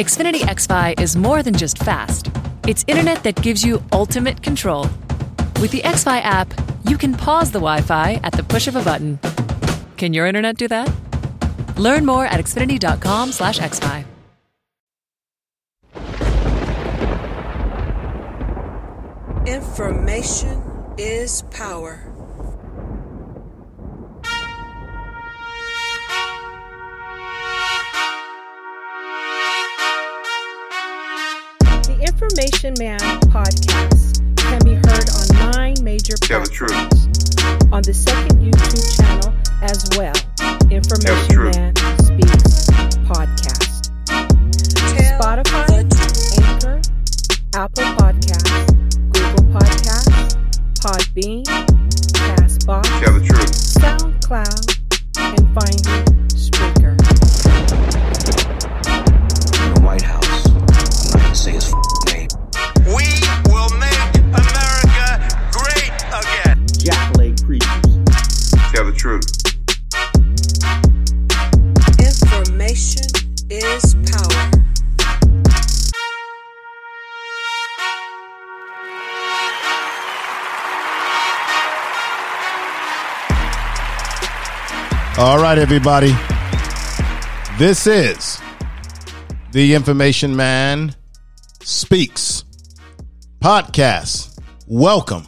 Xfinity XFi is more than just fast. It's internet that gives you ultimate control. With the XFi app, you can pause the Wi Fi at the push of a button. Can your internet do that? Learn more at xfinity.com/slash xfi. Information is power. Information Man podcast can be heard on nine major Tell the truth. platforms on the second YouTube channel as well. Information. Man Speaks Podcast. Tell Spotify. Anchor, Apple Podcasts, Google Podcasts, Podbean, Castbox, Tell the truth. SoundCloud, and finally Spreaker. Everybody. This is the Information Man Speaks podcast. Welcome,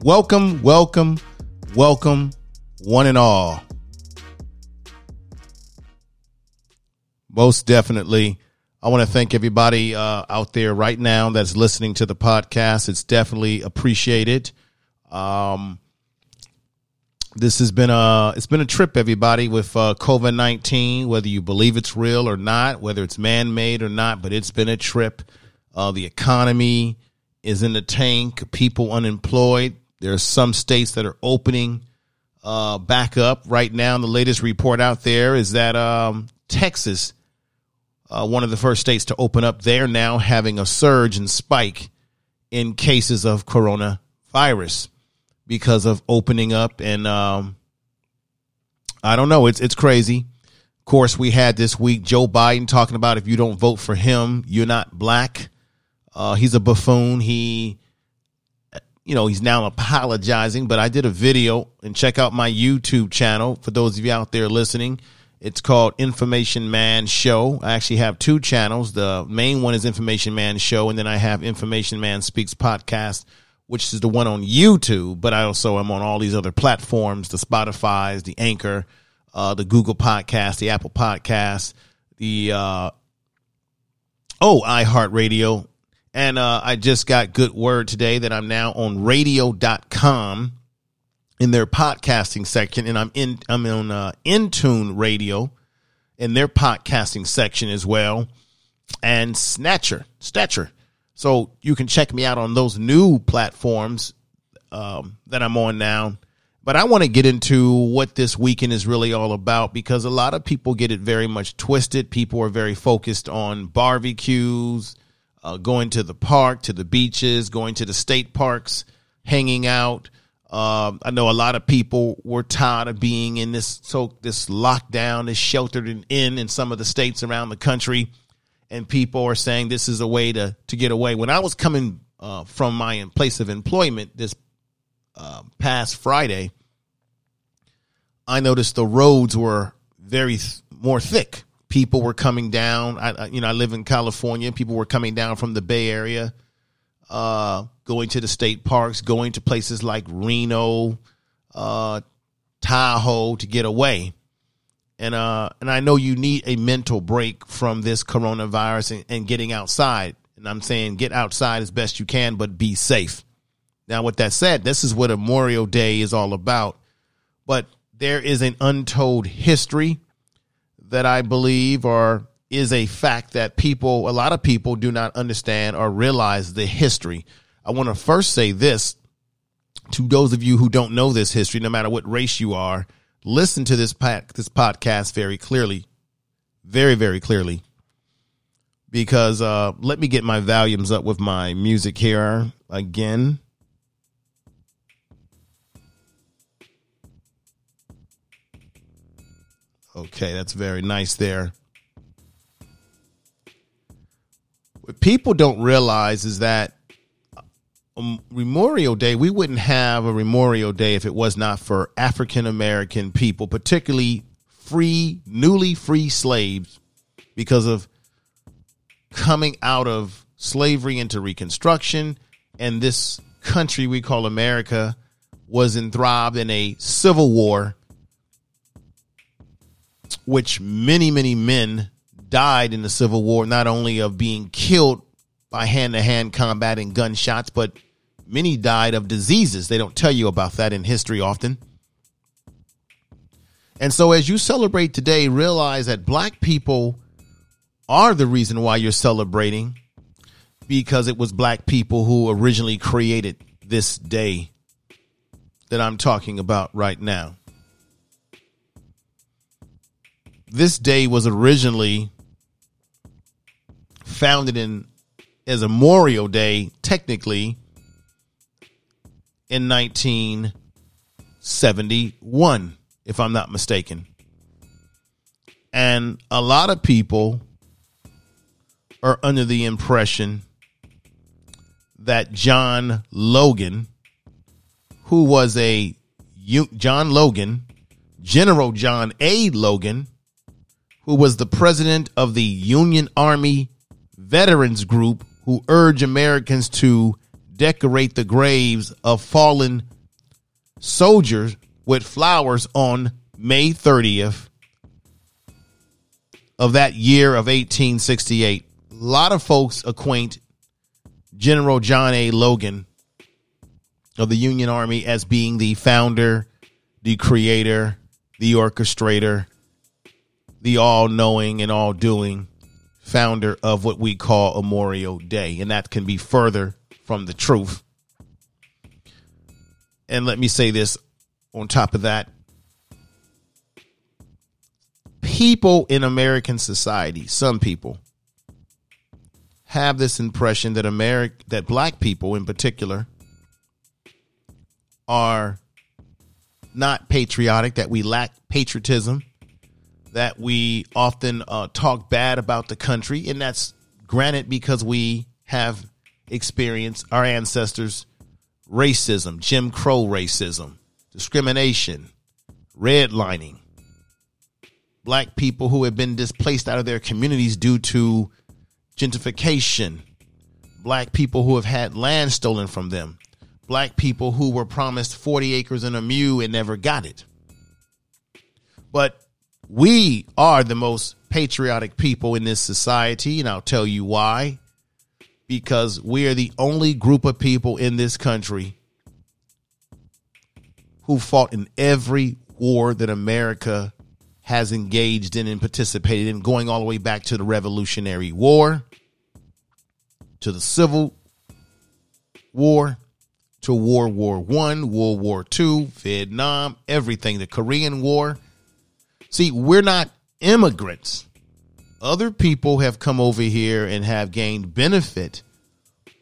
welcome, welcome, welcome, one and all. Most definitely. I want to thank everybody uh, out there right now that's listening to the podcast. It's definitely appreciated. Um, this has been a it's been a trip everybody with uh, covid-19 whether you believe it's real or not whether it's man-made or not but it's been a trip. Uh, the economy is in the tank people unemployed. There are some states that are opening uh, back up. Right now the latest report out there is that um, texas uh, one of the first states to open up they're now having a surge and spike in cases of coronavirus because of opening up and um I don't know, it's it's crazy. Of course, we had this week Joe Biden talking about if you don't vote for him, you're not black. Uh he's a buffoon. He you know, he's now apologizing, but I did a video and check out my YouTube channel for those of you out there listening. It's called Information Man Show. I actually have two channels. The main one is Information Man Show, and then I have Information Man Speaks Podcast, which is the one on YouTube. But I also am on all these other platforms: the Spotify's, the Anchor, uh, the Google Podcast, the Apple Podcast, the uh, oh iHeartRadio, and uh, I just got good word today that I'm now on Radio.com in their podcasting section, and I'm in I'm on uh, Intune Radio in their podcasting section as well, and Stitcher Stitcher. So you can check me out on those new platforms um, that I'm on now. But I want to get into what this weekend is really all about because a lot of people get it very much twisted. People are very focused on barbecues, uh, going to the park, to the beaches, going to the state parks, hanging out. Um, I know a lot of people were tired of being in this so this lockdown, this sheltered in, in in some of the states around the country, and people are saying this is a way to to get away. When I was coming uh, from my place of employment this uh, past Friday, I noticed the roads were very th- more thick. People were coming down. I, you know, I live in California. People were coming down from the Bay Area, uh, going to the state parks, going to places like Reno, uh, Tahoe to get away. And uh, and I know you need a mental break from this coronavirus and, and getting outside. And I'm saying get outside as best you can, but be safe. Now, with that said, this is what Memorial Day is all about. But there is an untold history that I believe or is a fact that people, a lot of people do not understand or realize the history. I want to first say this to those of you who don't know this history, no matter what race you are, listen to this pod, this podcast very clearly, very very clearly, because uh, let me get my volumes up with my music here again. Okay, that's very nice there. what people don't realize is that Um, Memorial Day, we wouldn't have a Memorial Day if it was not for African American people, particularly free, newly free slaves, because of coming out of slavery into Reconstruction, and this country we call America was enthralled in a civil war, which many, many men died in the Civil War, not only of being killed by hand to hand combat and gunshots, but many died of diseases. They don't tell you about that in history often. And so, as you celebrate today, realize that black people are the reason why you're celebrating because it was black people who originally created this day that I'm talking about right now. This day was originally founded in as a Memorial Day, technically, in 1971, if I'm not mistaken. And a lot of people are under the impression that John Logan, who was a John Logan, General John A. Logan, who was the president of the Union Army veterans group who urge Americans to decorate the graves of fallen soldiers with flowers on May 30th of that year of 1868. A lot of folks acquaint General John A. Logan of the Union Army as being the founder, the creator, the orchestrator, the all knowing and all doing founder of what we call Memorial Day, and that can be further from the truth. And let me say this on top of that people in American society, some people, have this impression that America, that black people in particular, are not patriotic, that we lack patriotism, that we often uh, talk bad about the country, and that's granted because we have experienced our ancestors' racism, Jim Crow racism, discrimination, redlining, black people who have been displaced out of their communities due to gentrification, black people who have had land stolen from them, black people who were promised 40 acres and a mule and never got it. But we are the most patriotic people in this society, and I'll tell you why. Because we are the only group of people in this country who fought in every war that America has engaged in and participated in, going all the way back to the Revolutionary War, to the Civil War, to World War One, World War Two, Vietnam, everything, the Korean War See, we're not immigrants. Other people have come over here and have gained benefit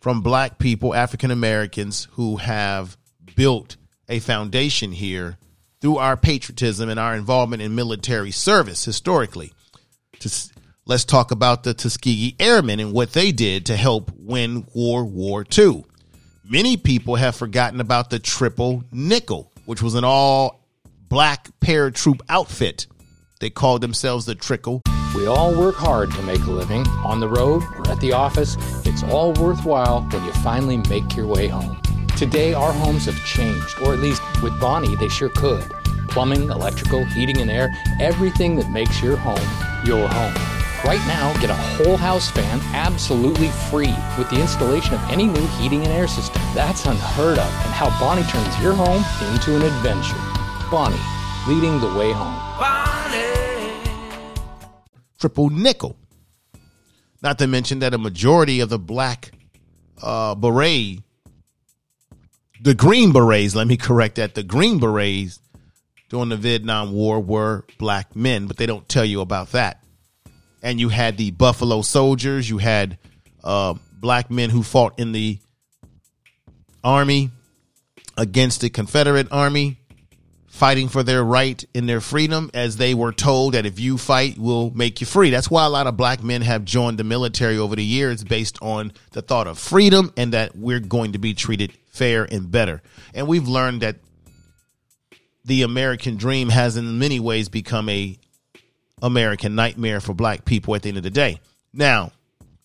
from black people, African Americans, who have built a foundation here through our patriotism and our involvement in military service historically. Let's talk about the Tuskegee Airmen and what they did to help win World War II. Many people have forgotten about the Triple Nickel, which was an all black paratroop outfit they called themselves the Trickle. We all work hard to make a living. On the road or at the office, it's all worthwhile when you finally make your way home. Today, our homes have changed, or at least with Bonney, they sure could. Plumbing, electrical, heating and air, everything that makes your home your home. Right now, get a whole house fan absolutely free with the installation of any new heating and air system. That's unheard of, and how Bonney turns your home into an adventure. Bonney, leading the way home. Triple nickel. Not to mention that a majority of the black uh, beret, the green berets, let me correct that, the green berets during the Vietnam War were black men, but they don't tell you about that. And you had the Buffalo Soldiers, you had uh, black men who fought in the army against the Confederate army fighting for their right and their freedom as they were told that if you fight, we'll make you free. That's why a lot of black men have joined the military over the years based on the thought of freedom and that we're going to be treated fair and better. And we've learned that the American dream has in many ways become a American nightmare for black people at the end of the day. Now,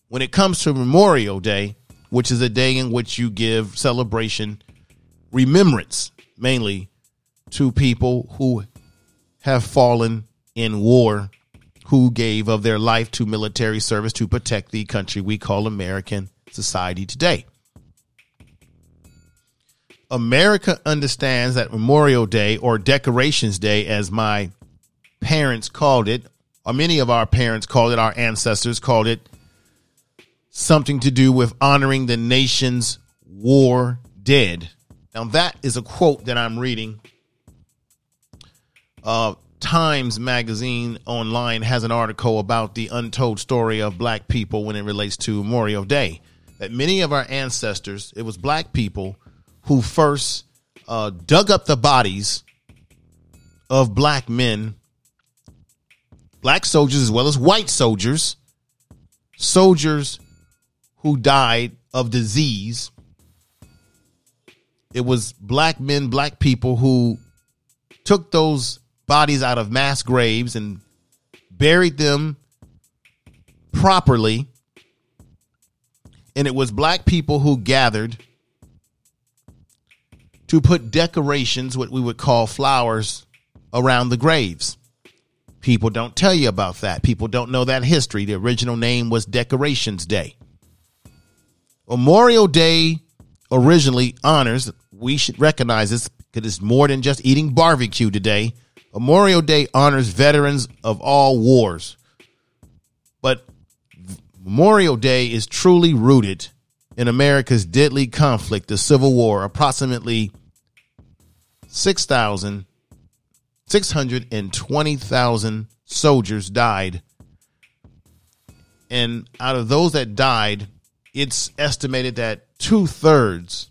when it comes to Memorial Day, which is a day in which you give celebration, remembrance mainly to people who have fallen in war, who gave of their life to military service to protect the country we call American society today. America understands that Memorial Day or Decorations Day, as my parents called it, or many of our parents called it, our ancestors called it, something to do with honoring the nation's war dead. Now, that is a quote that I'm reading. Uh, Times Magazine online has an article about the untold story of black people when it relates to Memorial Day. That many of our ancestors, it was black people who first uh, dug up the bodies of black men, black soldiers as well as white soldiers, soldiers who died of disease. It was black men, black people who took those bodies out of mass graves and buried them properly. And it was black people who gathered to put decorations, what we would call flowers, around the graves. People don't tell you about that. People don't know that history. The original name was Decorations Day. Memorial Day originally honors, we should recognize this because it's more than just eating barbecue today. Memorial Day honors veterans of all wars. But Memorial Day is truly rooted in America's deadly conflict, the Civil War. Approximately 6,000, 620,000 soldiers died. And out of those that died, it's estimated that two thirds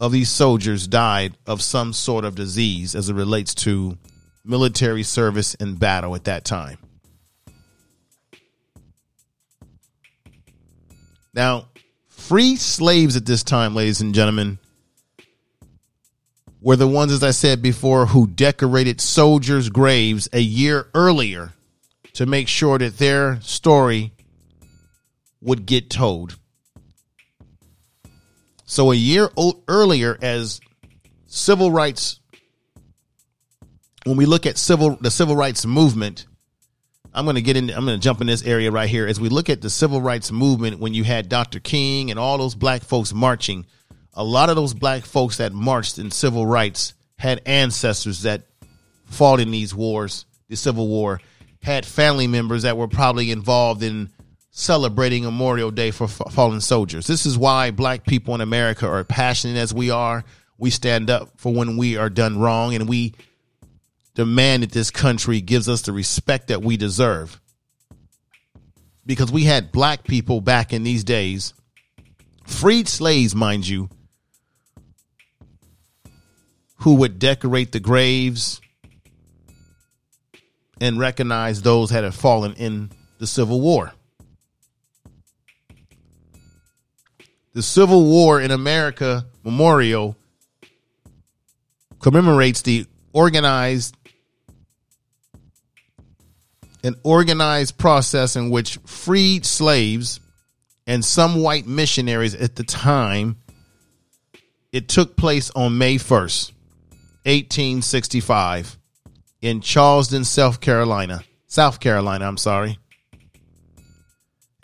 of these soldiers died of some sort of disease as it relates to military service and battle at that time. Now, free slaves at this time, ladies and gentlemen, were the ones, as I said before, who decorated soldiers' graves a year earlier to make sure that their story would get told. So a year earlier, as civil rights, when we look at civil the civil rights movement, I'm going to get in. I'm going to jump in this area right here as we look at the civil rights movement. When you had Dr. King and all those black folks marching, a lot of those black folks that marched in civil rights had ancestors that fought in these wars, the Civil War, had family members that were probably involved in celebrating Memorial Day for f- fallen soldiers. This is why black people in America are passionate as we are. We stand up for when we are done wrong and we demand that this country gives us the respect that we deserve. Because we had black people back in these days, freed slaves, mind you, who would decorate the graves and recognize those that had fallen in the Civil War. The Civil War in America Memorial commemorates the organized an organized process in which freed slaves and some white missionaries at the time it took place on May 1st, 1865 in Charleston, South Carolina. South Carolina, I'm sorry.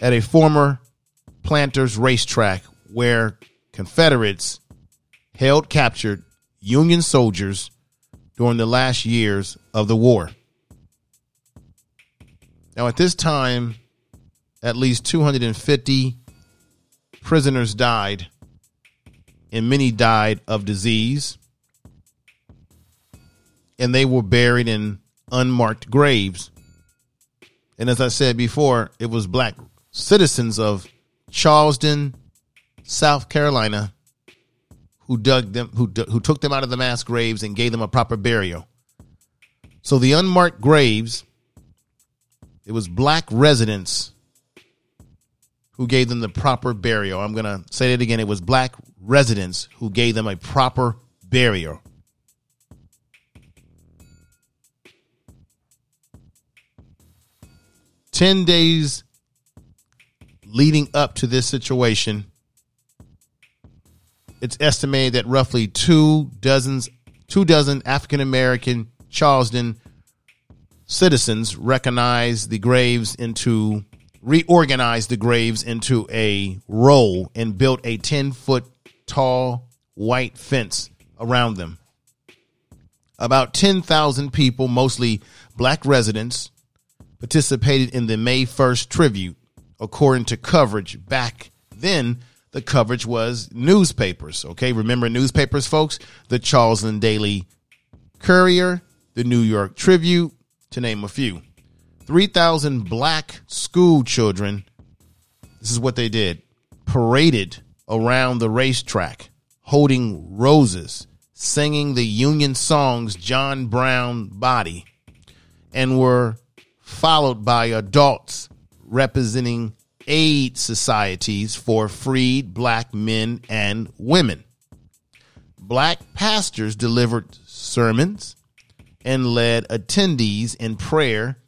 At a former planters racetrack where Confederates held captured Union soldiers during the last years of the war. Now, at this time, at least 250 prisoners died, and many died of disease, and they were buried in unmarked graves. And as I said before, it was black citizens of Charleston, South Carolina, who dug them, who who took them out of the mass graves and gave them a proper burial. So the unmarked graves, it was black residents who gave them the proper burial. I'm going to say it again. It was black residents who gave them a proper burial. Ten days leading up to this situation, it's estimated that roughly two dozens, two dozen African American Charleston citizens recognized the graves into reorganized the graves into a row and built a 10 foot tall white fence around them. About 10,000 people, mostly black residents, participated in the May 1st tribute. According to coverage back then, the coverage was newspapers. Okay, remember newspapers, folks? The Charleston Daily Courier, the New York Tribune, to name a few. 3,000 black school children, this is what they did, paraded around the racetrack, holding roses, singing the Union songs John Brown Body, and were followed by adults representing aid societies for freed black men and women. Black pastors delivered sermons and led attendees in prayer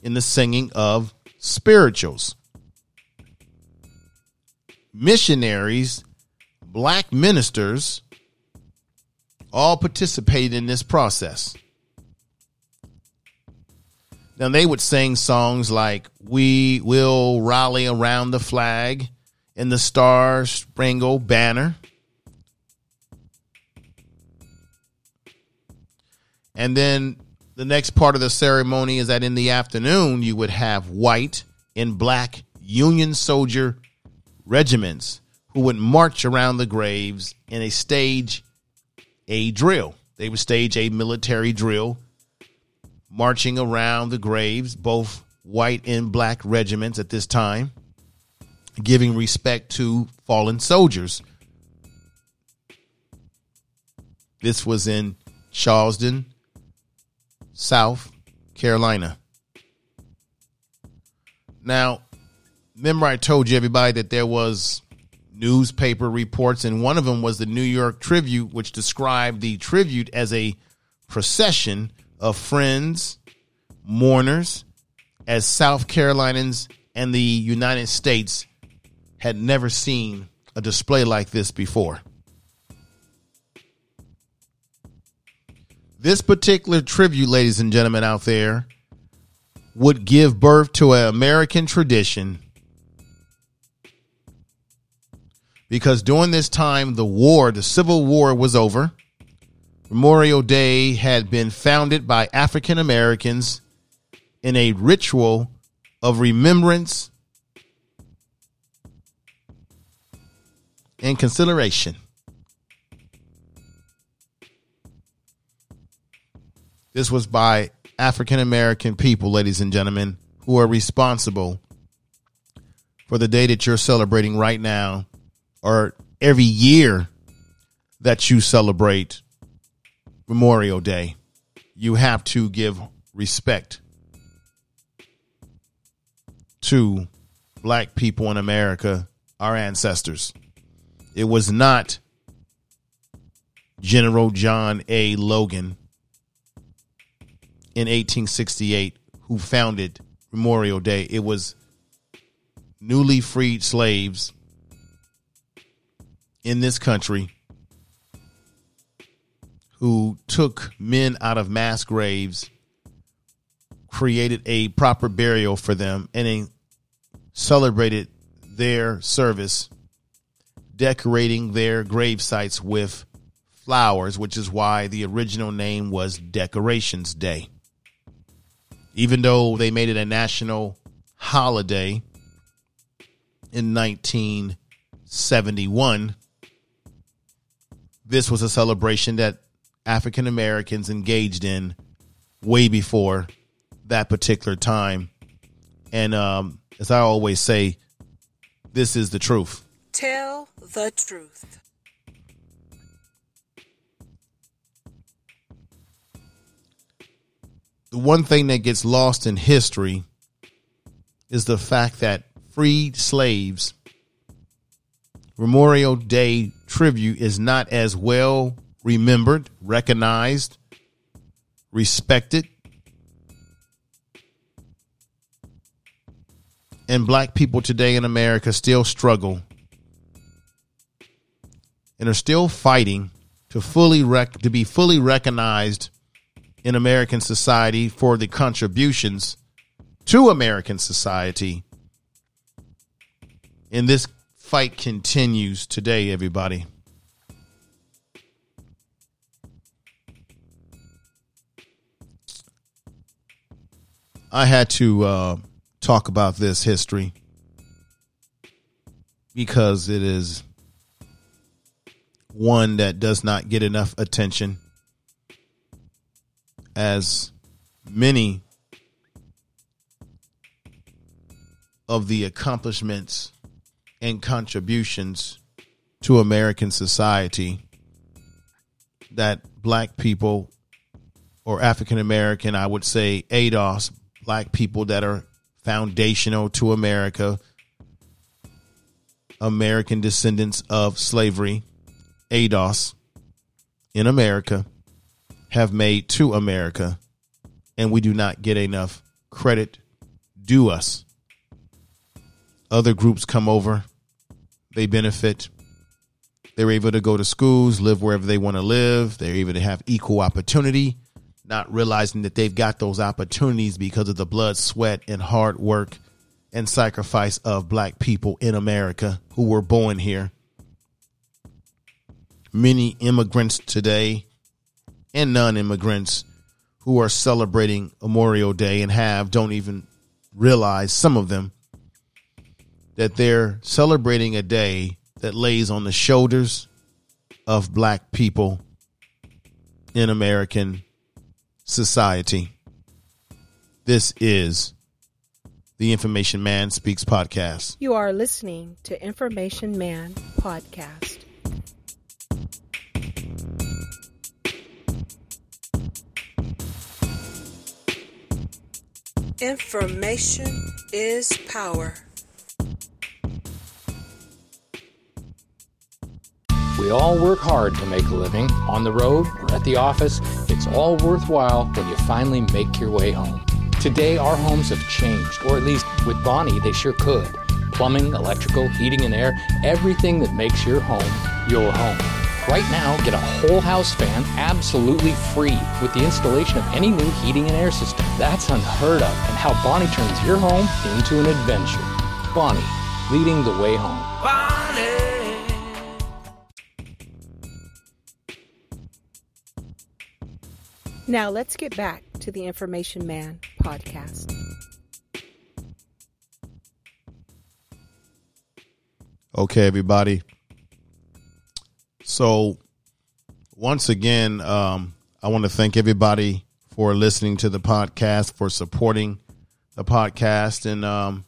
in the singing of spirituals. Missionaries, black ministers, all participated in this process. Now they would sing songs like We Will Rally Around the Flag and the Star Spangled Banner. And then the next part of the ceremony is that in the afternoon, you would have white and black Union soldier regiments who would march around the graves in a stage a drill. They would stage a military drill marching around the graves, both white and black regiments at this time, giving respect to fallen soldiers. This was in Charleston, South Carolina. Now, remember I told you everybody that there was newspaper reports and one of them was the New York Tribune which described the tribute as a procession of friends, mourners as South Carolinians and the United States had never seen a display like this before. This particular tribute, ladies and gentlemen out there, would give birth to an American tradition because during this time, the war, the Civil War, was over. Memorial Day had been founded by African Americans in a ritual of remembrance and consideration. This was by African American people, ladies and gentlemen, who are responsible for the day that you're celebrating right now or every year that you celebrate Memorial Day. You have to give respect to black people in America, our ancestors. It was not General John A. Logan in 1868 who founded Memorial Day. It was newly freed slaves in this country who took men out of mass graves, created a proper burial for them, and celebrated their service, decorating their grave sites with flowers, which is why the original name was Decorations Day even though they made it a national holiday in 1971, this was a celebration that African Americans engaged in way before that particular time. And um, as I always say, this is the truth. Tell the truth. The one thing that gets lost in history is the fact that freed slaves Memorial Day tribute is not as well remembered, recognized, respected. And black people today in America still struggle and are still fighting to fully rec- to be fully recognized in American society for the contributions to American society. And this fight continues today, everybody. I had to uh, talk about this history because it is one that does not get enough attention as many of the accomplishments and contributions to American society that black people or African American, I would say ADOS, black people that are foundational to America, American descendants of slavery, ADOS in America have made to America, and we do not get enough credit due us. Other groups come over, they benefit. They're able to go to schools, live wherever they want to live. They're able to have equal opportunity, not realizing that they've got those opportunities because of the blood, sweat, and hard work and sacrifice of black people in America who were born here. Many immigrants today and non immigrants who are celebrating Memorial Day and have don't even realize, some of them, that they're celebrating a day that lays on the shoulders of black people in American society. This is the Information Man Speaks podcast. You are listening to Information Man Podcast. Information is power. We all work hard to make a living, on the road or at the office. It's all worthwhile when you finally make your way home. Today, our homes have changed, or at least with Bonney, they sure could. Plumbing, electrical, heating and air, everything that makes your home your home. Right now, get a whole house fan absolutely free with the installation of any new heating and air system. That's unheard of, and how Bonney turns your home into an adventure. Bonney, leading the way home. Bonney! Now let's get back to the Information Man Podcast. Okay, everybody. So, once again, um, I want to thank everybody for listening to the podcast, for supporting the podcast, and um,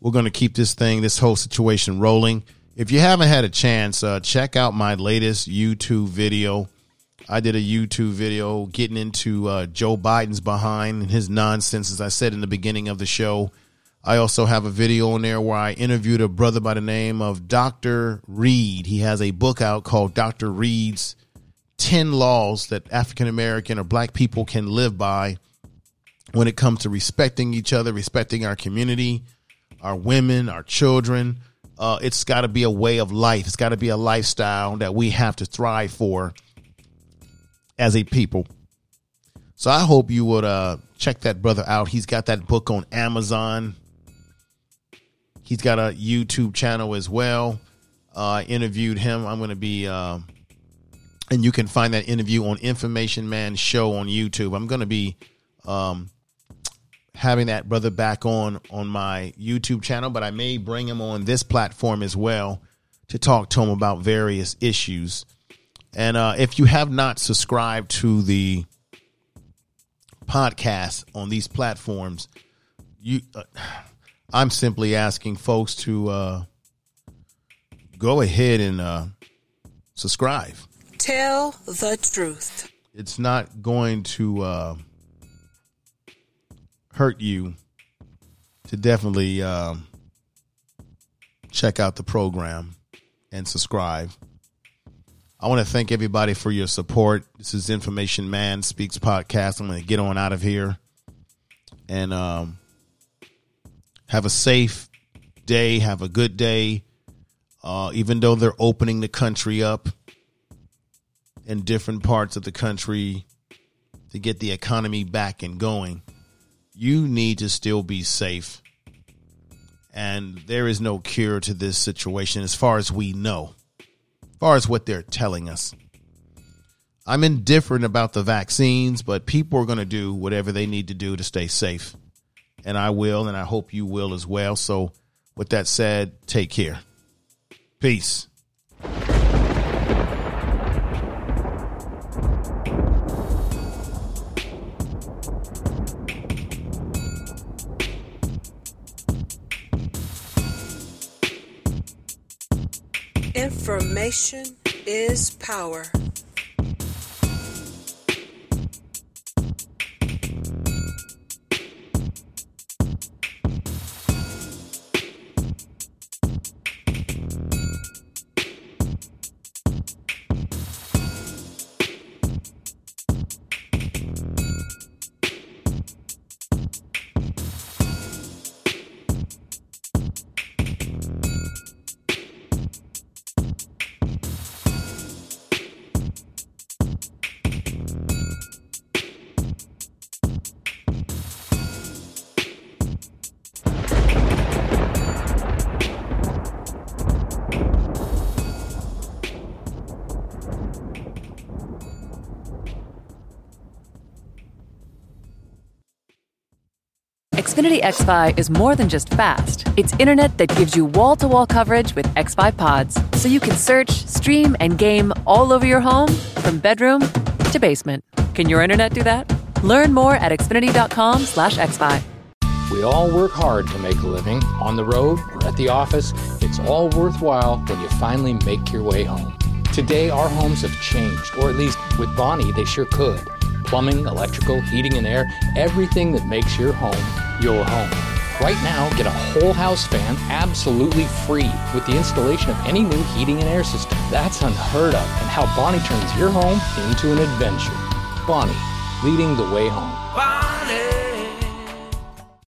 we're going to keep this thing, this whole situation rolling. If you haven't had a chance, uh, check out my latest YouTube video. I did a YouTube video getting into uh, Joe Biden's behind and his nonsense, as I said in the beginning of the show. I also have a video on there where I interviewed a brother by the name of Dr. Reed. He has a book out called Dr. Reed's 10 Laws that African American or black people can live by when it comes to respecting each other, respecting our community, our women, our children. Uh, it's got to be a way of life. It's got to be a lifestyle that we have to thrive for as a people. So I hope you would uh, check that brother out. He's got that book on Amazon. He's got a YouTube channel as well. Uh, interviewed him. I'm going to be, uh, and you can find that interview on Information Man Show on YouTube. I'm going to be um, having that brother back on on my YouTube channel, but I may bring him on this platform as well to talk to him about various issues. And uh, if you have not subscribed to the podcast on these platforms, you, uh, I'm simply asking folks to uh, go ahead and uh, subscribe. Tell the truth. It's not going to uh, hurt you to definitely um, check out the program and subscribe. I want to thank everybody for your support. This is Information Man Speaks podcast. I'm going to get on out of here and um, have a safe day. Have a good day. Uh, even though they're opening the country up in different parts of the country to get the economy back and going, you need to still be safe. And there is no cure to this situation as far as we know as far as what they're telling us. I'm indifferent about the vaccines, but people are going to do whatever they need to do to stay safe. And I will, and I hope you will as well. So, with that said, take care. Peace. Information is power. Xfinity XFi is more than just fast. It's internet that gives you wall to wall coverage with XFi pods, so you can search, stream, and game all over your home from bedroom to basement. Can your internet do that? Learn more at xfinity.com/slash xfi. We all work hard to make a living on the road or at the office. It's all worthwhile when you finally make your way home. Today, our homes have changed, or at least with Bonney, they sure could. Plumbing, electrical, heating and air, everything that makes your home your home. Right now, get a whole house fan absolutely free with the installation of any new heating and air system. That's unheard of, and how Bonney turns your home into an adventure. Bonney, leading the way home. Bye.